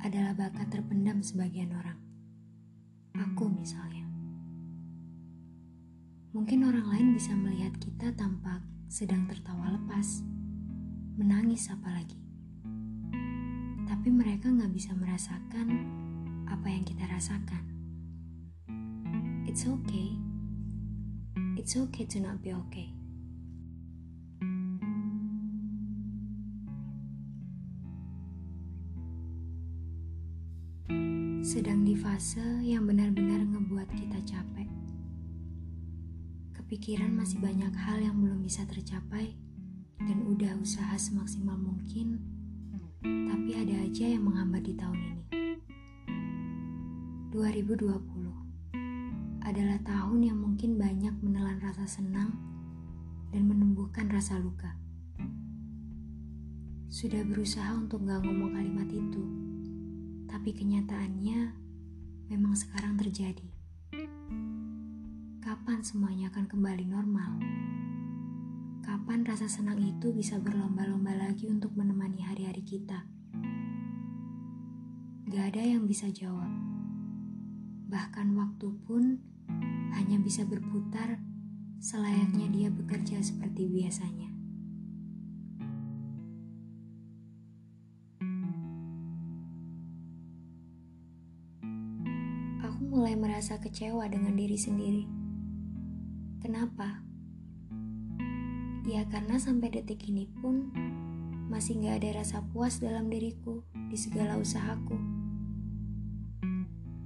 adalah bakat terpendam sebagian orang. Aku misalnya. Mungkin orang lain bisa melihat kita tampak sedang tertawa lepas, menangis apalagi. Tapi mereka nggak bisa merasakan apa yang kita rasakan. It's okay. It's okay to not be okay. Fase yang benar-benar ngebuat kita capek. Kepikiran masih banyak hal yang belum bisa tercapai dan udah usaha semaksimal mungkin, tapi ada aja yang menghambat di tahun ini. 2020 adalah tahun yang mungkin banyak menelan rasa senang dan menumbuhkan rasa luka. Sudah berusaha untuk gak ngomong kalimat itu tapi kenyataannya memang sekarang terjadi. Kapan semuanya akan kembali normal? Kapan rasa senang itu bisa berlomba-lomba lagi untuk menemani hari-hari kita? Gak ada yang bisa jawab. Bahkan waktu pun hanya bisa berputar selayaknya dia bekerja seperti biasanya. Mulai merasa kecewa dengan diri sendiri. Kenapa? Ya karena sampai detik ini pun masih gak ada rasa puas dalam diriku di segala usahaku.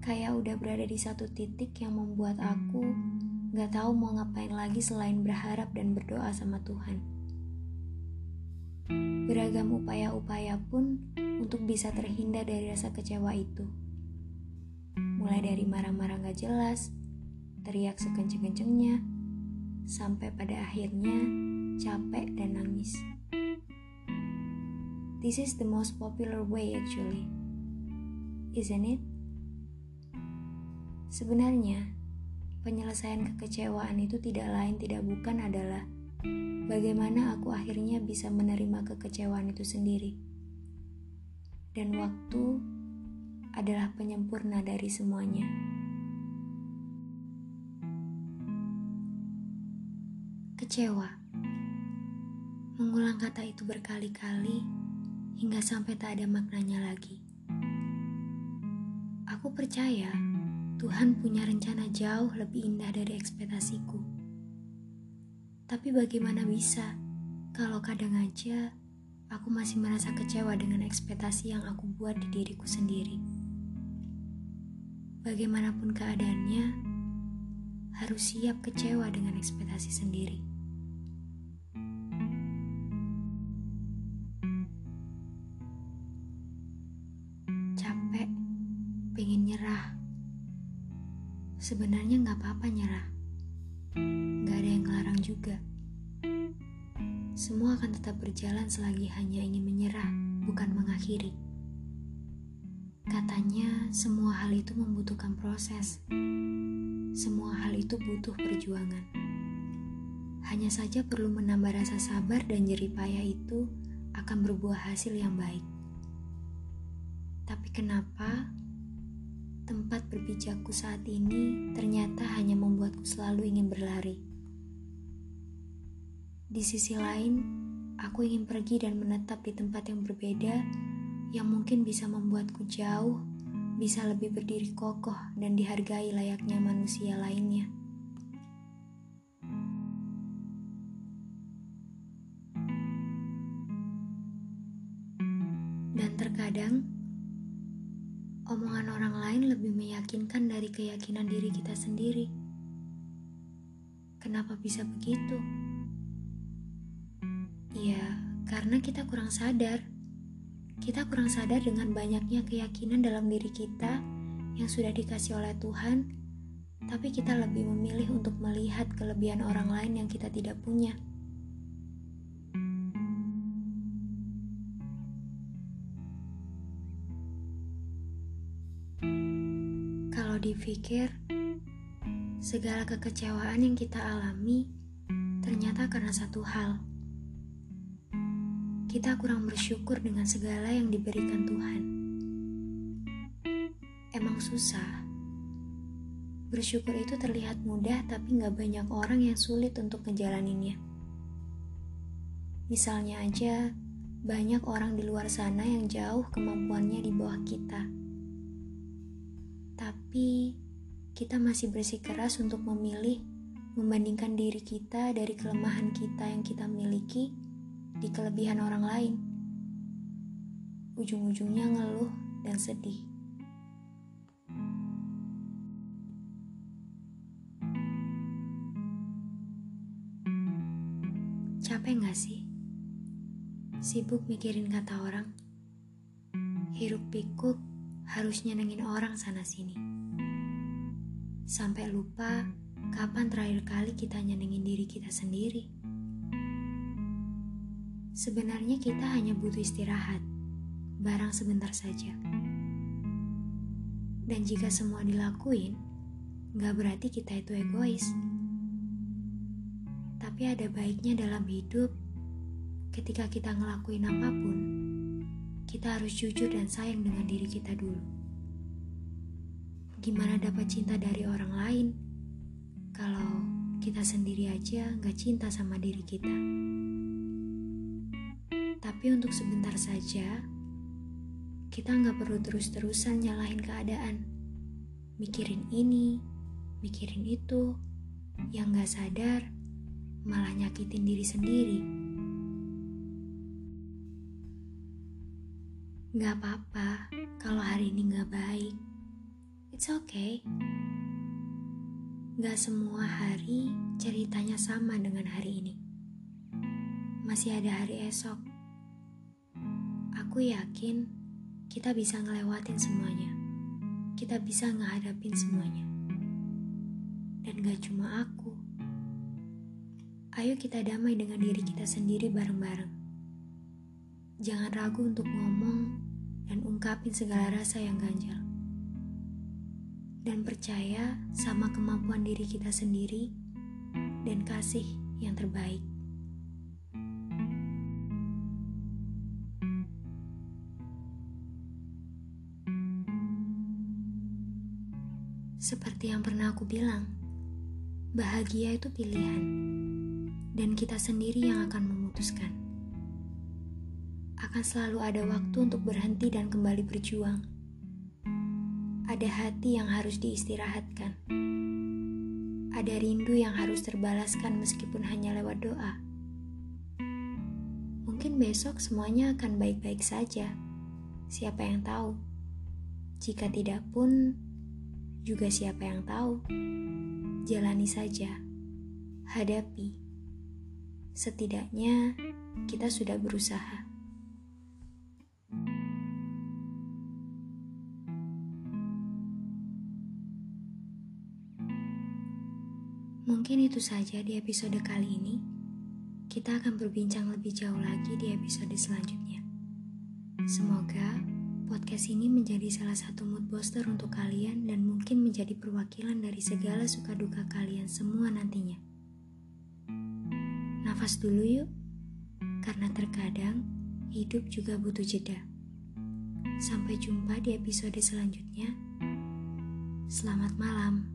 Kayak udah berada di satu titik yang membuat aku gak tahu mau ngapain lagi selain berharap dan berdoa sama Tuhan. Beragam upaya-upaya pun untuk bisa terhindar dari rasa kecewa itu mulai dari marah-marah gak jelas, teriak sekenceng-kencengnya, sampai pada akhirnya capek dan nangis. This is the most popular way actually, isn't it? Sebenarnya, penyelesaian kekecewaan itu tidak lain tidak bukan adalah bagaimana aku akhirnya bisa menerima kekecewaan itu sendiri. Dan waktu adalah penyempurna dari semuanya. Kecewa. Mengulang kata itu berkali-kali hingga sampai tak ada maknanya lagi. Aku percaya Tuhan punya rencana jauh lebih indah dari ekspektasiku. Tapi bagaimana bisa kalau kadang aja aku masih merasa kecewa dengan ekspektasi yang aku buat di diriku sendiri bagaimanapun keadaannya, harus siap kecewa dengan ekspektasi sendiri. Capek, pengen nyerah. Sebenarnya nggak apa-apa nyerah. Nggak ada yang ngelarang juga. Semua akan tetap berjalan selagi hanya ingin menyerah, bukan mengakhiri. Katanya, semua hal itu membutuhkan proses. Semua hal itu butuh perjuangan. Hanya saja perlu menambah rasa sabar dan jeripaya itu akan berbuah hasil yang baik. Tapi kenapa tempat berpijakku saat ini ternyata hanya membuatku selalu ingin berlari? Di sisi lain, aku ingin pergi dan menetap di tempat yang berbeda yang mungkin bisa membuatku jauh, bisa lebih berdiri kokoh dan dihargai layaknya manusia lainnya. Dan terkadang, omongan orang lain lebih meyakinkan dari keyakinan diri kita sendiri. Kenapa bisa begitu? Ya, karena kita kurang sadar kita kurang sadar dengan banyaknya keyakinan dalam diri kita yang sudah dikasih oleh Tuhan, tapi kita lebih memilih untuk melihat kelebihan orang lain yang kita tidak punya. Kalau dipikir, segala kekecewaan yang kita alami ternyata karena satu hal kita kurang bersyukur dengan segala yang diberikan Tuhan. Emang susah. Bersyukur itu terlihat mudah, tapi gak banyak orang yang sulit untuk ngejalaninnya. Misalnya aja, banyak orang di luar sana yang jauh kemampuannya di bawah kita. Tapi kita masih bersikeras untuk memilih membandingkan diri kita dari kelemahan kita yang kita miliki di kelebihan orang lain. Ujung-ujungnya ngeluh dan sedih. Capek gak sih? Sibuk mikirin kata orang. Hirup pikuk harus nyenengin orang sana-sini. Sampai lupa Kapan terakhir kali kita nyenengin diri kita sendiri? Sebenarnya kita hanya butuh istirahat, barang sebentar saja. Dan jika semua dilakuin, gak berarti kita itu egois. Tapi ada baiknya dalam hidup, ketika kita ngelakuin apa pun, kita harus jujur dan sayang dengan diri kita dulu. Gimana dapat cinta dari orang lain? kalau kita sendiri aja gak cinta sama diri kita. Tapi untuk sebentar saja, kita gak perlu terus-terusan nyalahin keadaan. Mikirin ini, mikirin itu, yang gak sadar malah nyakitin diri sendiri. Gak apa-apa kalau hari ini gak baik. It's okay. Gak semua hari ceritanya sama dengan hari ini. Masih ada hari esok. Aku yakin kita bisa ngelewatin semuanya. Kita bisa ngehadapin semuanya. Dan gak cuma aku. Ayo kita damai dengan diri kita sendiri bareng-bareng. Jangan ragu untuk ngomong dan ungkapin segala rasa yang ganjal dan percaya sama kemampuan diri kita sendiri dan kasih yang terbaik. Seperti yang pernah aku bilang, bahagia itu pilihan, dan kita sendiri yang akan memutuskan. Akan selalu ada waktu untuk berhenti dan kembali berjuang ada hati yang harus diistirahatkan. Ada rindu yang harus terbalaskan meskipun hanya lewat doa. Mungkin besok semuanya akan baik-baik saja. Siapa yang tahu? Jika tidak pun, juga siapa yang tahu? Jalani saja. Hadapi. Setidaknya kita sudah berusaha. Mungkin itu saja di episode kali ini. Kita akan berbincang lebih jauh lagi di episode selanjutnya. Semoga podcast ini menjadi salah satu mood booster untuk kalian dan mungkin menjadi perwakilan dari segala suka duka kalian semua nantinya. Nafas dulu yuk, karena terkadang hidup juga butuh jeda. Sampai jumpa di episode selanjutnya. Selamat malam.